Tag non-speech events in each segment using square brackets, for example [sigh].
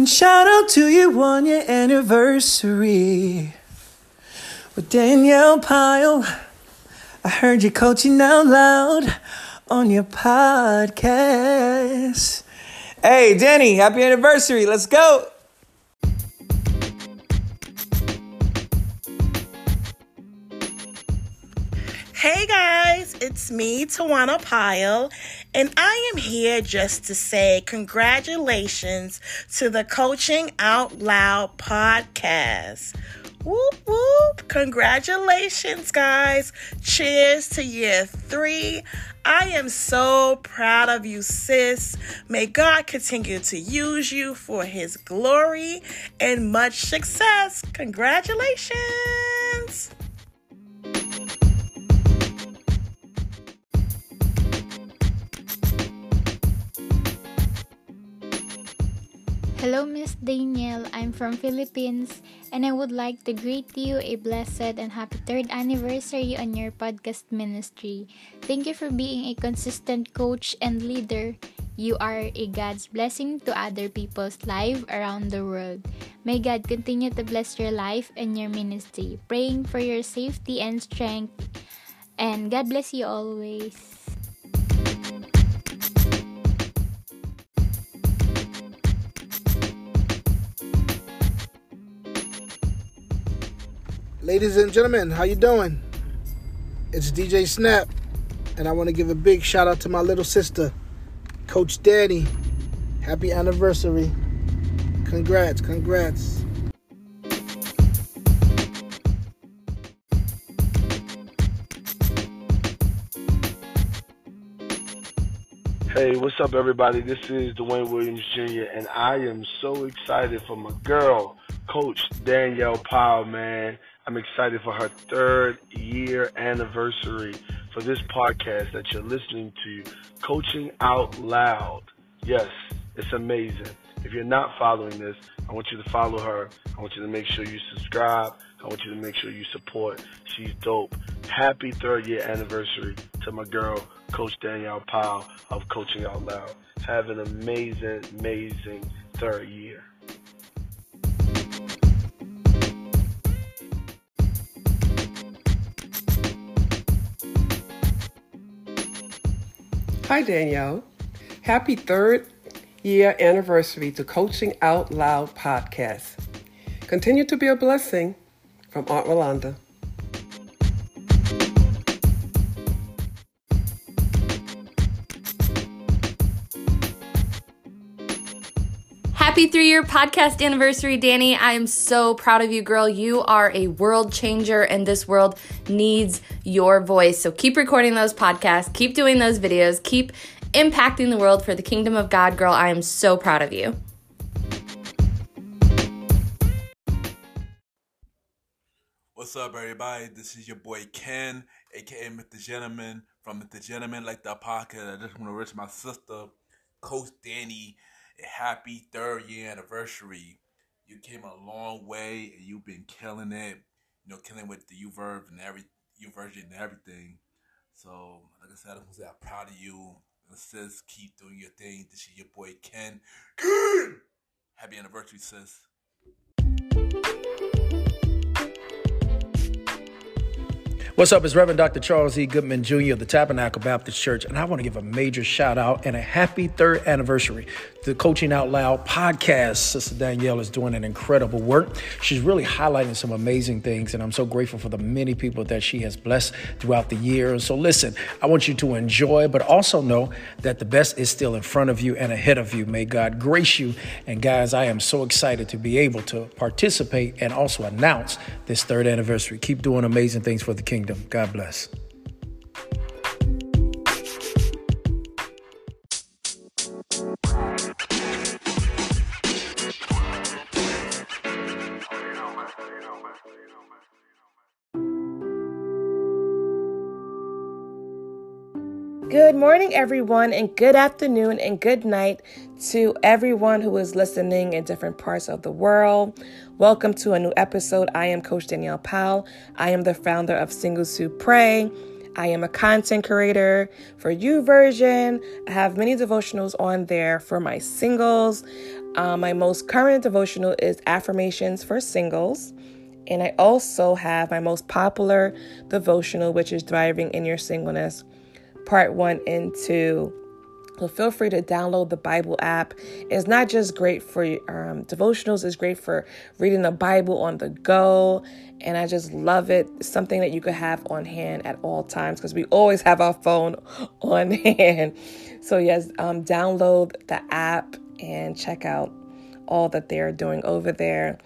And shout out to you on your anniversary. With Danielle Powell, I heard you coaching out loud on your podcast. Hey, Danny, happy anniversary. Let's go. Hey guys, it's me, Tawana Powell, and I am here just to say congratulations to the Coaching Out Loud podcast. Whoop whoop! Congratulations, guys. Cheers to year three. I am so proud of you, sis. May God continue to use you for his glory and much success. Congratulations. Hello, Miss Danielle. I'm from Philippines, and I would like to greet you a blessed and happy third anniversary on your podcast ministry. Thank you for being a consistent coach and leader. You are a God's blessing to other people's life around the world. May God continue to bless your life and your ministry. Praying for your safety and strength. And God bless you always. Ladies and gentlemen, how you doing? It's DJ Snap, and I want to give a big shout out to my little sister, Coach Danny. Happy anniversary. Congrats, congrats. Hey, what's up, everybody? This is Dwayne Williams Jr., and I am so excited for my girl, Coach Danielle Powell, man. I'm excited for her third year anniversary for this podcast that you're listening to, Coaching Out Loud. Yes, it's amazing. If you're not following this, I want you to follow her. I want you to make sure you subscribe. I want you to make sure you support. She's dope. Happy third year anniversary to my girl, Coach Danielle Powell of Coaching Out Loud. Have an amazing, amazing third year. Hi, Danielle. Happy third year anniversary to Coaching Out Loud podcast. Continue to be a blessing from Aunt Rolanda. Happy three year podcast anniversary, Danny. I am so proud of you, girl. You are a world changer, and this world needs your voice. So keep recording those podcasts, keep doing those videos, keep impacting the world for the kingdom of God, girl. I am so proud of you. What's up, everybody? This is your boy Ken, aka Mr. Gentleman from Mr. Gentleman Like the Podcast. I just want to wish my sister, Coach Danny, happy third year anniversary. You came a long way and you've been killing it. You know, killing with the U verb and every YouVersion and everything. So, like I said, I want to say I'm proud of you. And sis, keep doing your thing. This is your boy Ken. Ken! Happy anniversary, sis. What's up? It's Reverend Dr. Charles E. Goodman Jr. of the Tabernacle Baptist Church, and I want to give a major shout out and a happy third anniversary to the Coaching Out Loud podcast. Sister Danielle is doing an incredible work. She's really highlighting some amazing things, and I'm so grateful for the many people that she has blessed throughout the years. So, listen, I want you to enjoy, but also know that the best is still in front of you and ahead of you. May God grace you. And, guys, I am so excited to be able to participate and also announce this third anniversary. Keep doing amazing things for the kingdom. God bless. Morning, everyone, and good afternoon and good night to everyone who is listening in different parts of the world. Welcome to a new episode. I am Coach Danielle Powell. I am the founder of Singles Who Pray. I am a content creator for YouVersion. I have many devotionals on there for my singles. Uh, my most current devotional is Affirmations for Singles. And I also have my most popular devotional, which is Thriving in Your Singleness, part one and two. So feel free to download the Bible app. It's not just great for um, devotionals, it's great for reading the Bible on the go. And I just love it. It's something that you could have on hand at all times because we always have our phone [laughs] on hand. So, yes, um, download the app and check out all that they're doing over there.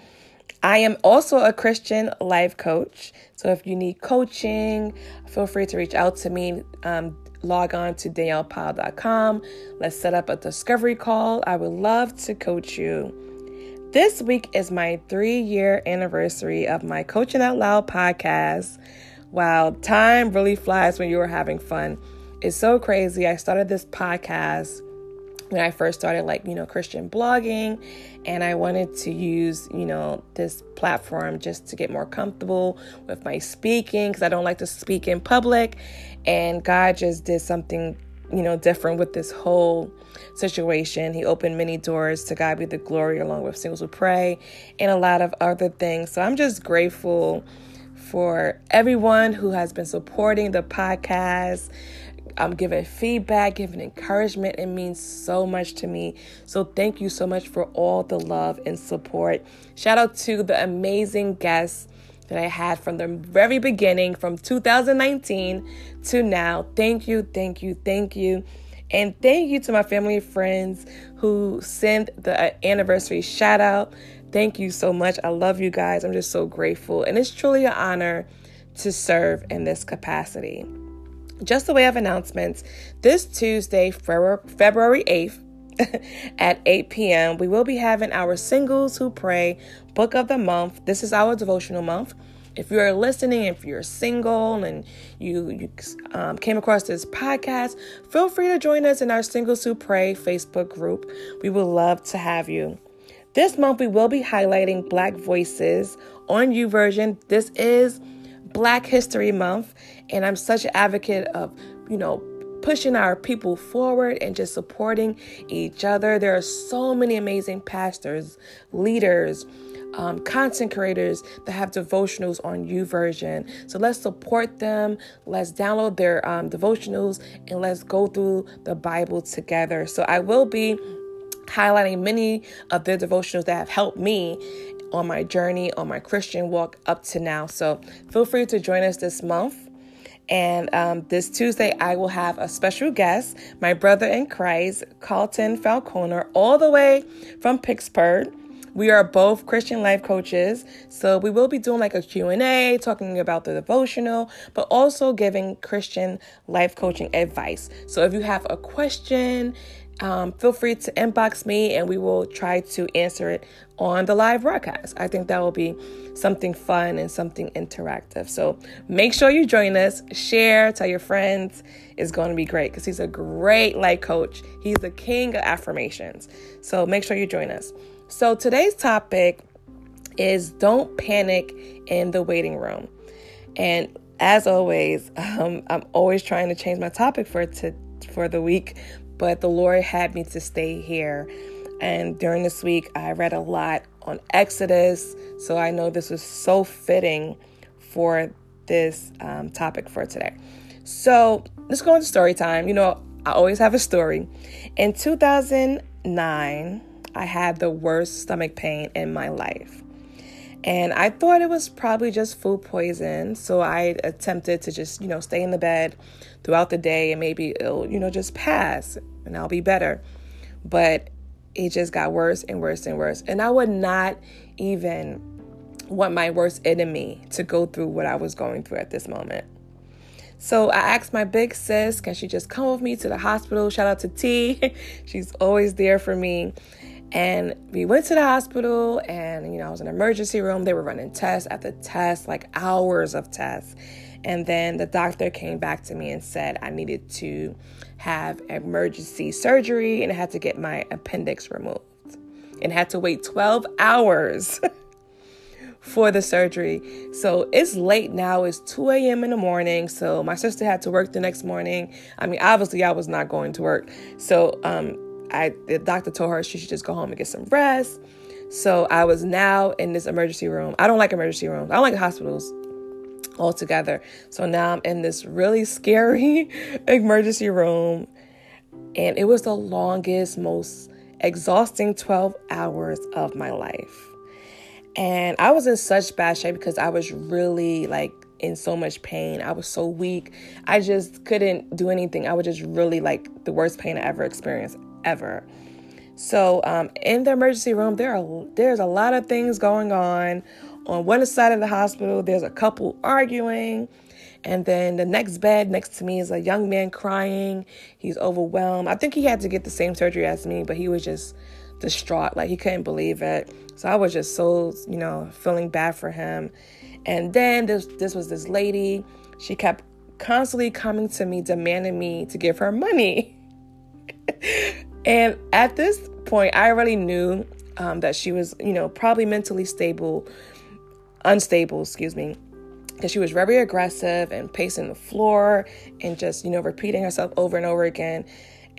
I am also a Christian life coach. So if you need coaching, feel free to reach out to me. Um, log on to daniellepowell.com. Let's set up a discovery call. I would love to coach you. This week is my three year anniversary of my Coaching Out Loud podcast. Wow, time really flies when you are having fun. It's so crazy. I started this podcast when I first started, like, you know, Christian blogging, and I wanted to use, you know, this platform just to get more comfortable with my speaking because I don't like to speak in public. And God just did something, you know, different with this whole situation. He opened many doors to God be the glory, along with Singles Who Pray and a lot of other things. So I'm just grateful for everyone who has been supporting the podcast. I'm giving feedback, giving encouragement. It means so much to me. So thank you so much for all the love and support. Shout out to the amazing guests that I had from the very beginning, from 2019 to now. Thank you, thank you, thank you. And thank you to my family and friends who sent the uh, anniversary shout out. Thank you so much. I love you guys. I'm just so grateful. And it's truly an honor to serve in this capacity. Just a way of announcements, this Tuesday, February 8th, [laughs] at 8 p.m., we will be having our Singles Who Pray Book of the Month. This is our devotional month. If you are listening, if you're single and you, you um, came across this podcast, feel free to join us in our Singles Who Pray Facebook group. We would love to have you. This month, we will be highlighting Black voices on YouVersion. This is Black History Month, and I'm such an advocate of, you know, pushing our people forward and just supporting each other. There are so many amazing pastors, leaders, um, content creators that have devotionals on YouVersion. So let's support them. Let's download their um, devotionals and let's go through the Bible together. So I will be highlighting many of their devotionals that have helped me on my journey, on my Christian walk up to now. So feel free to join us this month. And um, this Tuesday, I will have a special guest, my brother in Christ, Carlton Falconer, all the way from Pittsburgh. We are both Christian life coaches, so we will be doing like a Q&A, talking about the devotional, but also giving Christian life coaching advice. So if you have a question, um, feel free to inbox me and we will try to answer it on the live broadcast. I think that will be something fun and something interactive. So make sure you join us, share, tell your friends. It's going to be great because he's a great life coach. He's the king of affirmations. So make sure you join us. So today's topic is don't panic in the waiting room. And as always, [laughs] um, I'm always trying to change my topic for to for the week, but the Lord had me to stay here and during this week, I read a lot on Exodus. So I know this was so fitting for this um, topic for today. So let's go into story time. You know, I always have a story. In 2009, I had the worst stomach pain in my life. And I thought it was probably just food poison. So I attempted to just, you know, stay in the bed throughout the day and maybe it'll, you know, just pass and I'll be better. But it just got worse and worse and worse. And I would not even want my worst enemy to go through what I was going through at this moment. So I asked my big sis, can she just come with me to the hospital? Shout out to T. [laughs] She's always there for me. And we went to the hospital and, you know, I was in emergency room. They were running tests after tests, like hours of tests. And then the doctor came back to me and said I needed to have emergency surgery and I had to get my appendix removed and had to wait 12 hours [laughs] for the surgery. So it's late now. It's 2 a.m. in the morning. So my sister had to work the next morning. I mean, obviously, I was not going to work. So um, I the doctor told her she should just go home and get some rest. So I was now in this emergency room. I don't like emergency rooms. I don't like hospitals altogether. So now I'm in this really scary [laughs] emergency room. And it was the longest, most exhausting 12 hours of my life. And I was in such bad shape because I was really like in so much pain. I was so weak. I just couldn't do anything. I was just really like the worst pain I ever experienced, ever. So um, in the emergency room, there are there's a lot of things going on. On one side of the hospital, there's a couple arguing. And then the next bed next to me is a young man crying. He's overwhelmed. I think he had to get the same surgery as me, but he was just distraught. Like he couldn't believe it. So I was just so, you know, feeling bad for him. And then this this was this lady. She kept constantly coming to me demanding me to give her money. [laughs] and at this point, I already knew um, that she was, you know, probably mentally stable, unstable, excuse me, because she was very aggressive and pacing the floor and just, you know, repeating herself over and over again.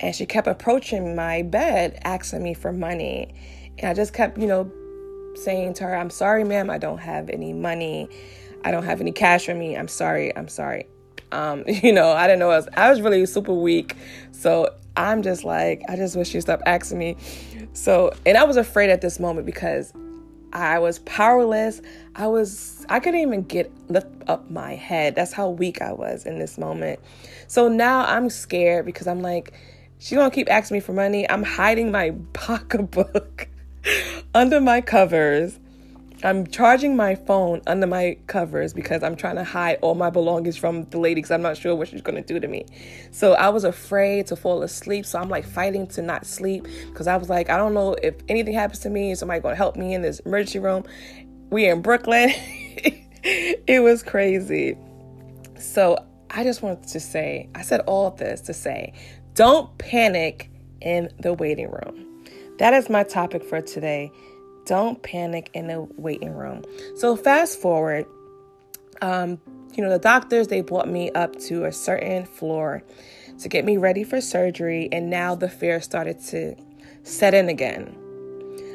And she kept approaching my bed, asking me for money. And I just kept, you know, saying to her, I'm sorry, ma'am, I don't have any money. I don't have any cash for me. I'm sorry. I'm sorry. Um, [laughs] you know, I didn't know I was, I was really super weak. So I'm just like, I just wish she'd stop asking me. So, and I was afraid at this moment because I was powerless. I was, I couldn't even get lift up my head. That's how weak I was in this moment. So now I'm scared because I'm like, she's gonna keep asking me for money. I'm hiding my [laughs] pocketbook [laughs] under my covers. I'm charging my phone under my covers because I'm trying to hide all my belongings from the lady because I'm not sure what she's going to do to me. So I was afraid to fall asleep. So I'm like fighting to not sleep because I was like, I don't know if anything happens to me, somebody going to help me in this emergency room? We in Brooklyn. [laughs] it was crazy. So I just wanted to say, I said all this to say, don't panic in the waiting room. That is my topic for today. Don't panic in the waiting room. So, fast forward, um, you know, the doctors, they brought me up to a certain floor to get me ready for surgery, and now the fear started to set in again.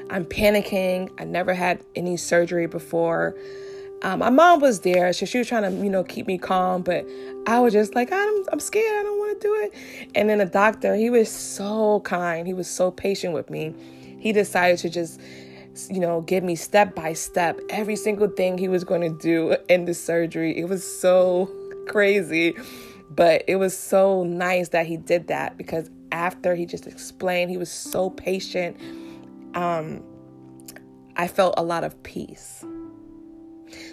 I'm panicking. I never had any surgery before. Um, my mom was there, so she was trying to, you know, keep me calm, but I was just like, I'm, I'm scared. I don't want to do it. And then the doctor, he was so kind. He was so patient with me. He decided to just, you know, give me step by step every single thing he was going to do in the surgery. It was so crazy, but it was so nice that he did that because after he just explained, he was so patient. Um, I felt a lot of peace.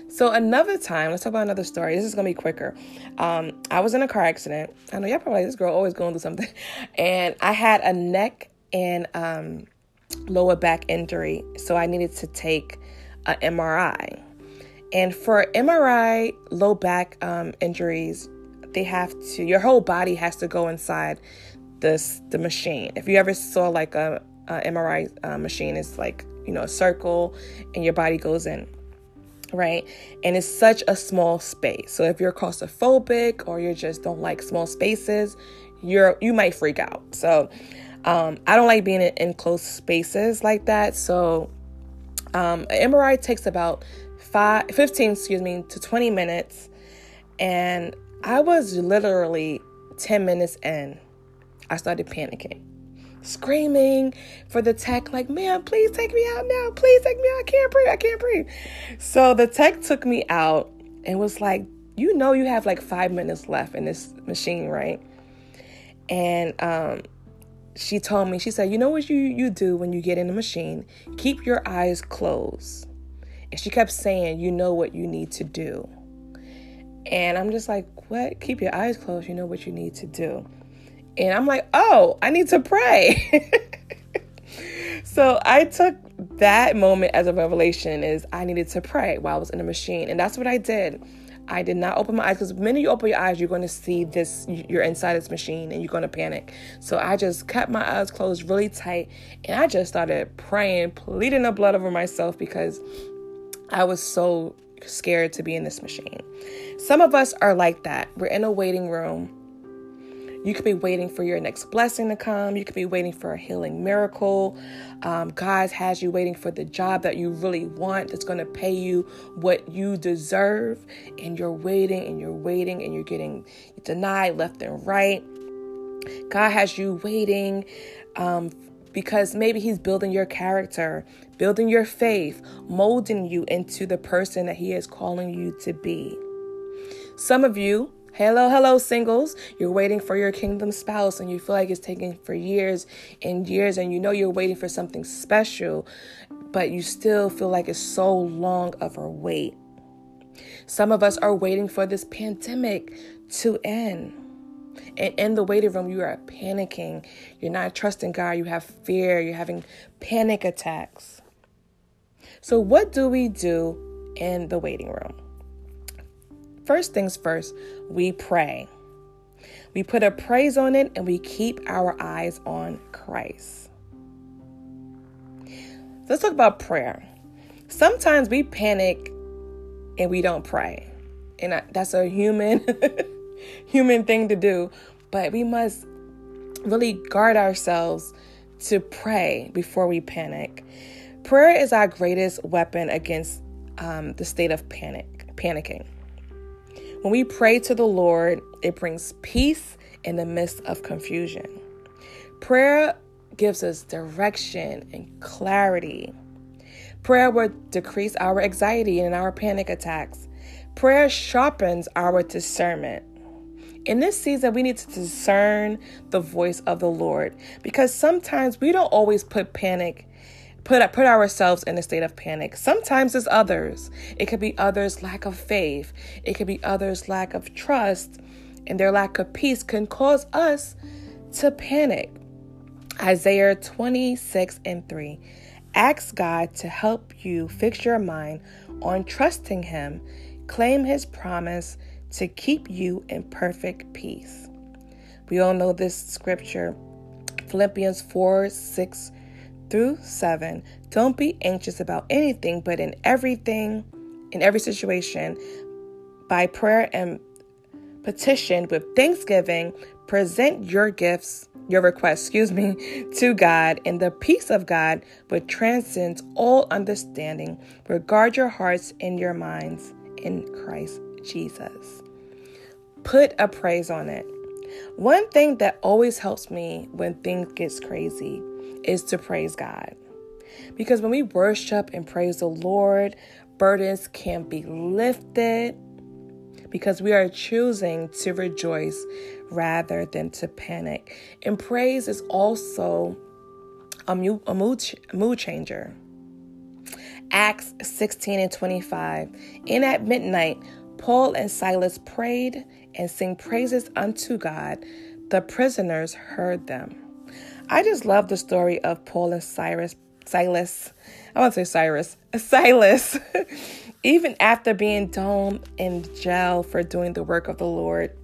So another time, let's talk about another story. This is gonna be quicker. Um, I was in a car accident. I know y'all probably like, this girl always going through something, [laughs] and I had a neck and um, lower back injury, so I needed to take an MRI. And for MRI low back um, injuries, they have to your whole body has to go inside this the machine. If you ever saw like a, a MRI uh, machine, it's like you know a circle, and your body goes in right? And it's such a small space. So if you're claustrophobic or you just don't like small spaces, you're you might freak out. So um, I don't like being in enclosed spaces like that. So um, an MRI takes about five, 15, excuse me, to 20 minutes. And I was literally 10 minutes in. I started panicking screaming for the tech, like, man, please take me out now. Please take me out. I can't breathe. I can't breathe. So the tech took me out and was like, you know, you have like five minutes left in this machine, right? And um, she told me, she said, you know what you, you do when you get in the machine? Keep your eyes closed. And she kept saying, you know what you need to do. And I'm just like, what? Keep your eyes closed. You know what you need to do. And I'm like, oh, I need to pray. [laughs] so I took that moment as a revelation is I needed to pray while I was in the machine. And that's what I did. I did not open my eyes because the minute you open your eyes, you're going to see this, you're inside this machine and you're going to panic. So I just kept my eyes closed really tight and I just started praying, pleading the blood over myself because I was so scared to be in this machine. Some of us are like that. We're in a waiting room. You could be waiting for your next blessing to come. You could be waiting for a healing miracle. Um, God has you waiting for the job that you really want that's going to pay you what you deserve. And you're waiting and you're waiting and you're getting denied left and right. God has you waiting um, because maybe He's building your character, building your faith, molding you into the person that He is calling you to be. Some of you, hello, hello, singles, you're waiting for your kingdom spouse and you feel like it's taking for years and years, and you know you're waiting for something special, but you still feel like it's so long of a wait. Some of us are waiting for this pandemic to end. And in the waiting room, you are panicking. You're not trusting God. You have fear. You're having panic attacks. So, what do we do in the waiting room? First things first, we pray. We put a praise on it and we keep our eyes on Christ. Let's talk about prayer. Sometimes we panic and we don't pray. And that's a human [laughs] human thing to do, but we must really guard ourselves to pray before we panic. Prayer is our greatest weapon against um, the state of panic, panicking. When we pray to the Lord, it brings peace in the midst of confusion. Prayer gives us direction and clarity. Prayer will decrease our anxiety and our panic attacks. Prayer sharpens our discernment. In this season, we need to discern the voice of the Lord because sometimes we don't always put panic put put ourselves in a state of panic. Sometimes it's others. It could be others' lack of faith. It could be others' lack of trust, and their lack of peace can cause us to panic. Isaiah 26 and 3. Ask God to help you fix your mind on trusting Him. Claim His promise to keep you in perfect peace. We all know this scripture, Philippians 4 6 through 7. Don't be anxious about anything, but in everything, in every situation, by prayer and petition with thanksgiving, present your gifts, your requests, excuse me, [laughs] to God, and the peace of God, which transcends all understanding, regard your hearts and your minds in Christ Jesus. Put a praise on it. One thing that always helps me when things gets crazy is to praise God. Because when we worship and praise the Lord, burdens can be lifted because we are choosing to rejoice rather than to panic. And praise is also a mood, a mood, changer. Acts 16 and 25. And at midnight, Paul and Silas prayed and sang praises unto God. The prisoners heard them. I just love the story of Paul and Cyrus, Silas. I want to say Cyrus, [laughs] Silas. [laughs] Even after being thrown in jail for doing the work of the Lord,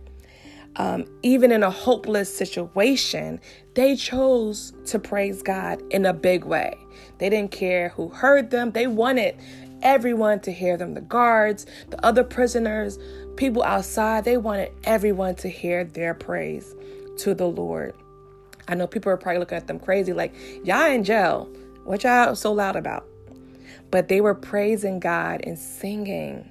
um, even in a hopeless situation, they chose to praise God in a big way. They didn't care who heard them, they wanted everyone to hear them the guards, the other prisoners, people outside. They wanted everyone to hear their praise to the Lord. I know people are probably looking at them crazy, like, y'all in jail. What y'all so loud about? But they were praising God and singing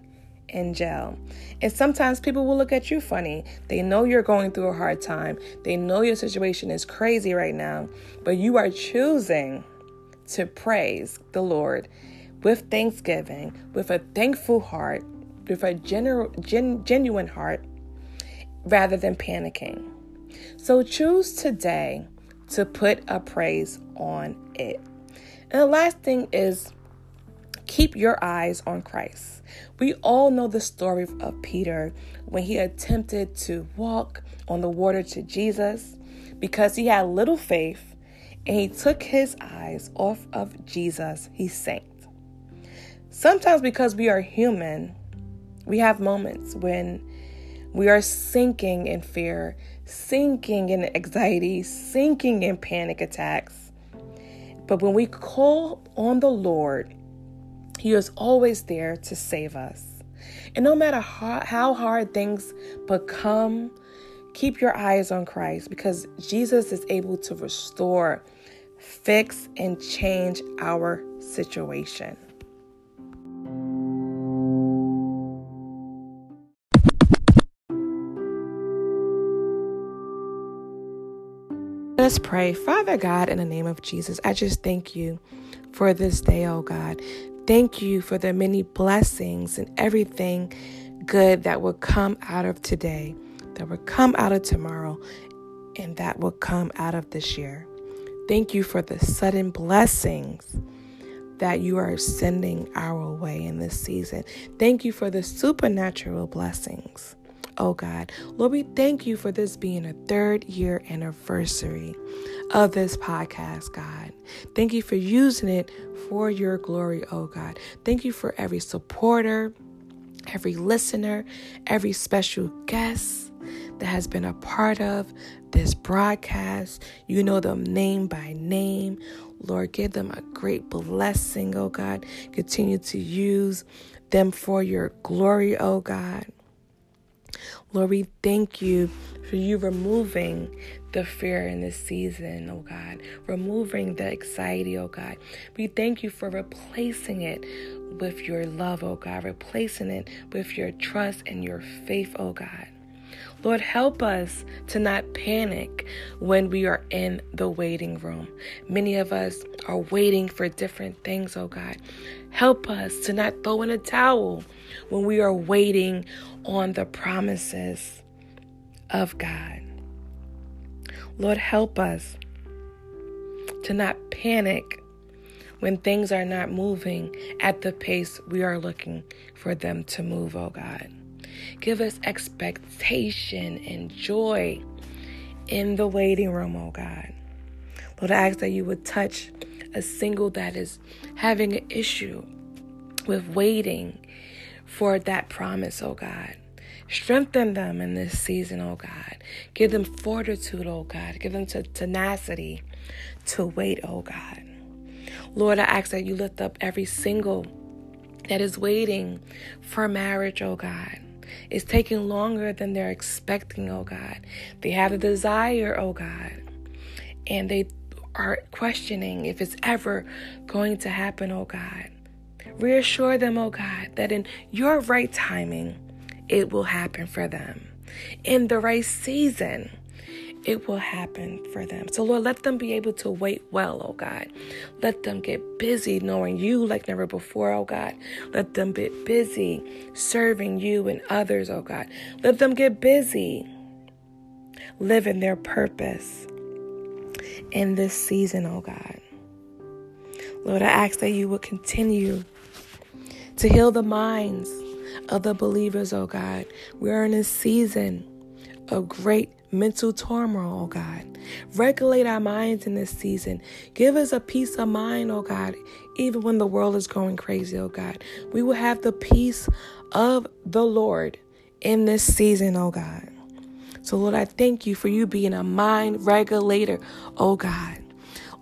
in jail. And sometimes people will look at you funny. They know you're going through a hard time. They know your situation is crazy right now, but you are choosing to praise the Lord with thanksgiving, with a thankful heart, with a gen- genuine heart, rather than panicking. So choose today to put a praise on it. And the last thing is keep your eyes on Christ. We all know the story of Peter when he attempted to walk on the water to Jesus because he had little faith and he took his eyes off of Jesus, he sank. Sometimes, because we are human, we have moments when we are sinking in fear, sinking in anxiety, sinking in panic attacks. But when we call on the Lord, He is always there to save us. And no matter how, how hard things become, keep your eyes on Christ because Jesus is able to restore, fix, and change our situation. Let's pray. Father God, in the name of Jesus, I just thank you for this day, oh God. Thank you for the many blessings and everything good that will come out of today, that will come out of tomorrow, and that will come out of this year. Thank you for the sudden blessings that you are sending our way in this season. Thank you for the supernatural blessings oh God. Lord, we thank you for this being a third year anniversary of this podcast, God. Thank you for using it for your glory, oh God. Thank you for every supporter, every listener, every special guest that has been a part of this broadcast. You know them name by name. Lord, give them a great blessing, oh God. Continue to use them for your glory, oh God. Lord, we thank you for you removing the fear in this season, oh God, removing the anxiety, oh God. We thank you for replacing it with your love, oh God, replacing it with your trust and your faith, oh God. Lord, help us to not panic when we are in the waiting room. Many of us are waiting for different things, oh God. Help us to not throw in a towel when we are waiting on the promises of God. Lord, help us to not panic when things are not moving at the pace we are looking for them to move, oh God. Give us expectation and joy in the waiting room, oh God. Lord, I ask that you would touch a single that is having an issue with waiting for that promise, oh God. Strengthen them in this season, oh God. Give them fortitude, oh God. Give them tenacity to wait, oh God. Lord, I ask that you lift up every single that is waiting for marriage, oh God. It's taking longer than they're expecting, oh God. They have a desire, oh God, and they are questioning if it's ever going to happen, oh God. Reassure them, oh God, that in your right timing, it will happen for them. In the right season, it will happen for them. So, Lord, let them be able to wait well, oh God. Let them get busy knowing you like never before, oh God. Let them get busy serving you and others, oh God. Let them get busy living their purpose in this season, oh God. Lord, I ask that you would continue to heal the minds of the believers, oh God. We are in a season of great mental turmoil, oh God. Regulate our minds in this season. Give us a peace of mind, oh God, even when the world is going crazy, oh God. We will have the peace of the Lord in this season, oh God. So, Lord, I thank you for you being a mind regulator, oh God.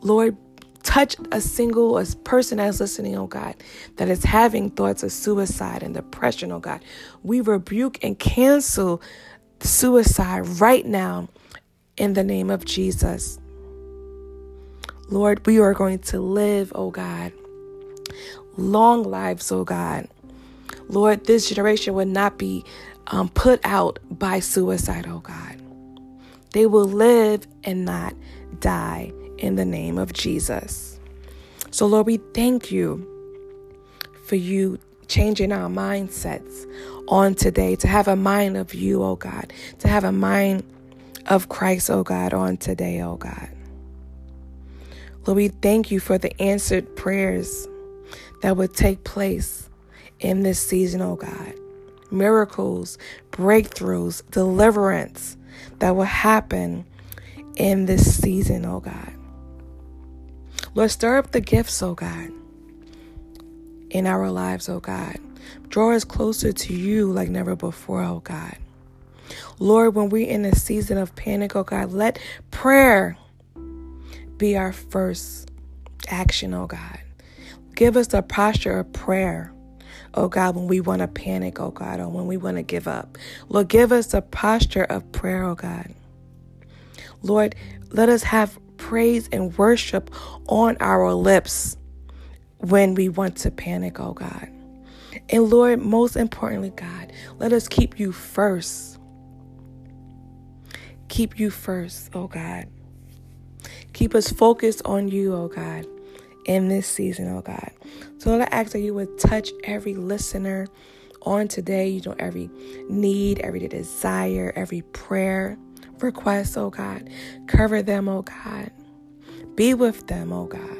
Lord, touch a single a person that's listening, oh God, that is having thoughts of suicide and depression, oh God. We rebuke and cancel suicide right now in the name of Jesus. Lord, we are going to live, oh God, long lives, oh God. Lord, this generation will not be um, put out by suicide, oh God. They will live and not die in the name of Jesus. So, Lord, we thank you for you changing our mindsets on today, to have a mind of you, oh God, to have a mind of Christ, oh God, on today, oh God. Lord, we thank you for the answered prayers that would take place in this season, oh God. Miracles, breakthroughs, deliverance that will happen in this season, oh God. Lord, stir up the gifts, oh God in our lives, oh God. Draw us closer to you like never before, oh God. Lord, when we're in a season of panic, oh God, let prayer be our first action, oh God. give us a posture of prayer. Oh God, when we want to panic, oh God, or when we want to give up. Lord, give us a posture of prayer, oh God. Lord, let us have praise and worship on our lips when we want to panic, oh God. And Lord, most importantly, God, let us keep you first. Keep you first, oh God. Keep us focused on you, oh God, in this season, oh God. So Lord, I ask that you would touch every listener on today. You know, every need, every desire, every prayer request, oh God. Cover them, oh God. Be with them, oh God.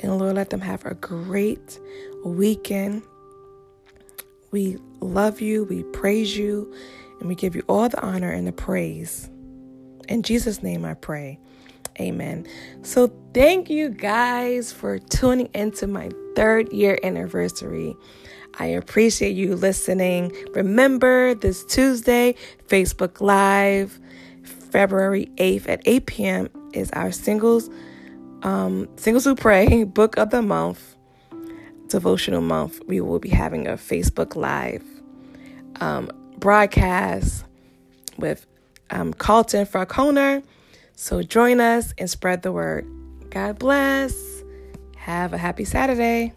And Lord, let them have a great weekend. We love you, we praise you, and we give you all the honor and the praise. In Jesus' name I pray. Amen. So, thank you guys for tuning into my third year anniversary. I appreciate you listening. Remember, this Tuesday, Facebook Live, February 8th at 8 p.m., is our singles, um, Singles Who Pray [laughs] book of the month, devotional month. We will be having a Facebook Live um, broadcast with um, Carlton Falconer so join us and spread the word. God bless. Have a happy Saturday.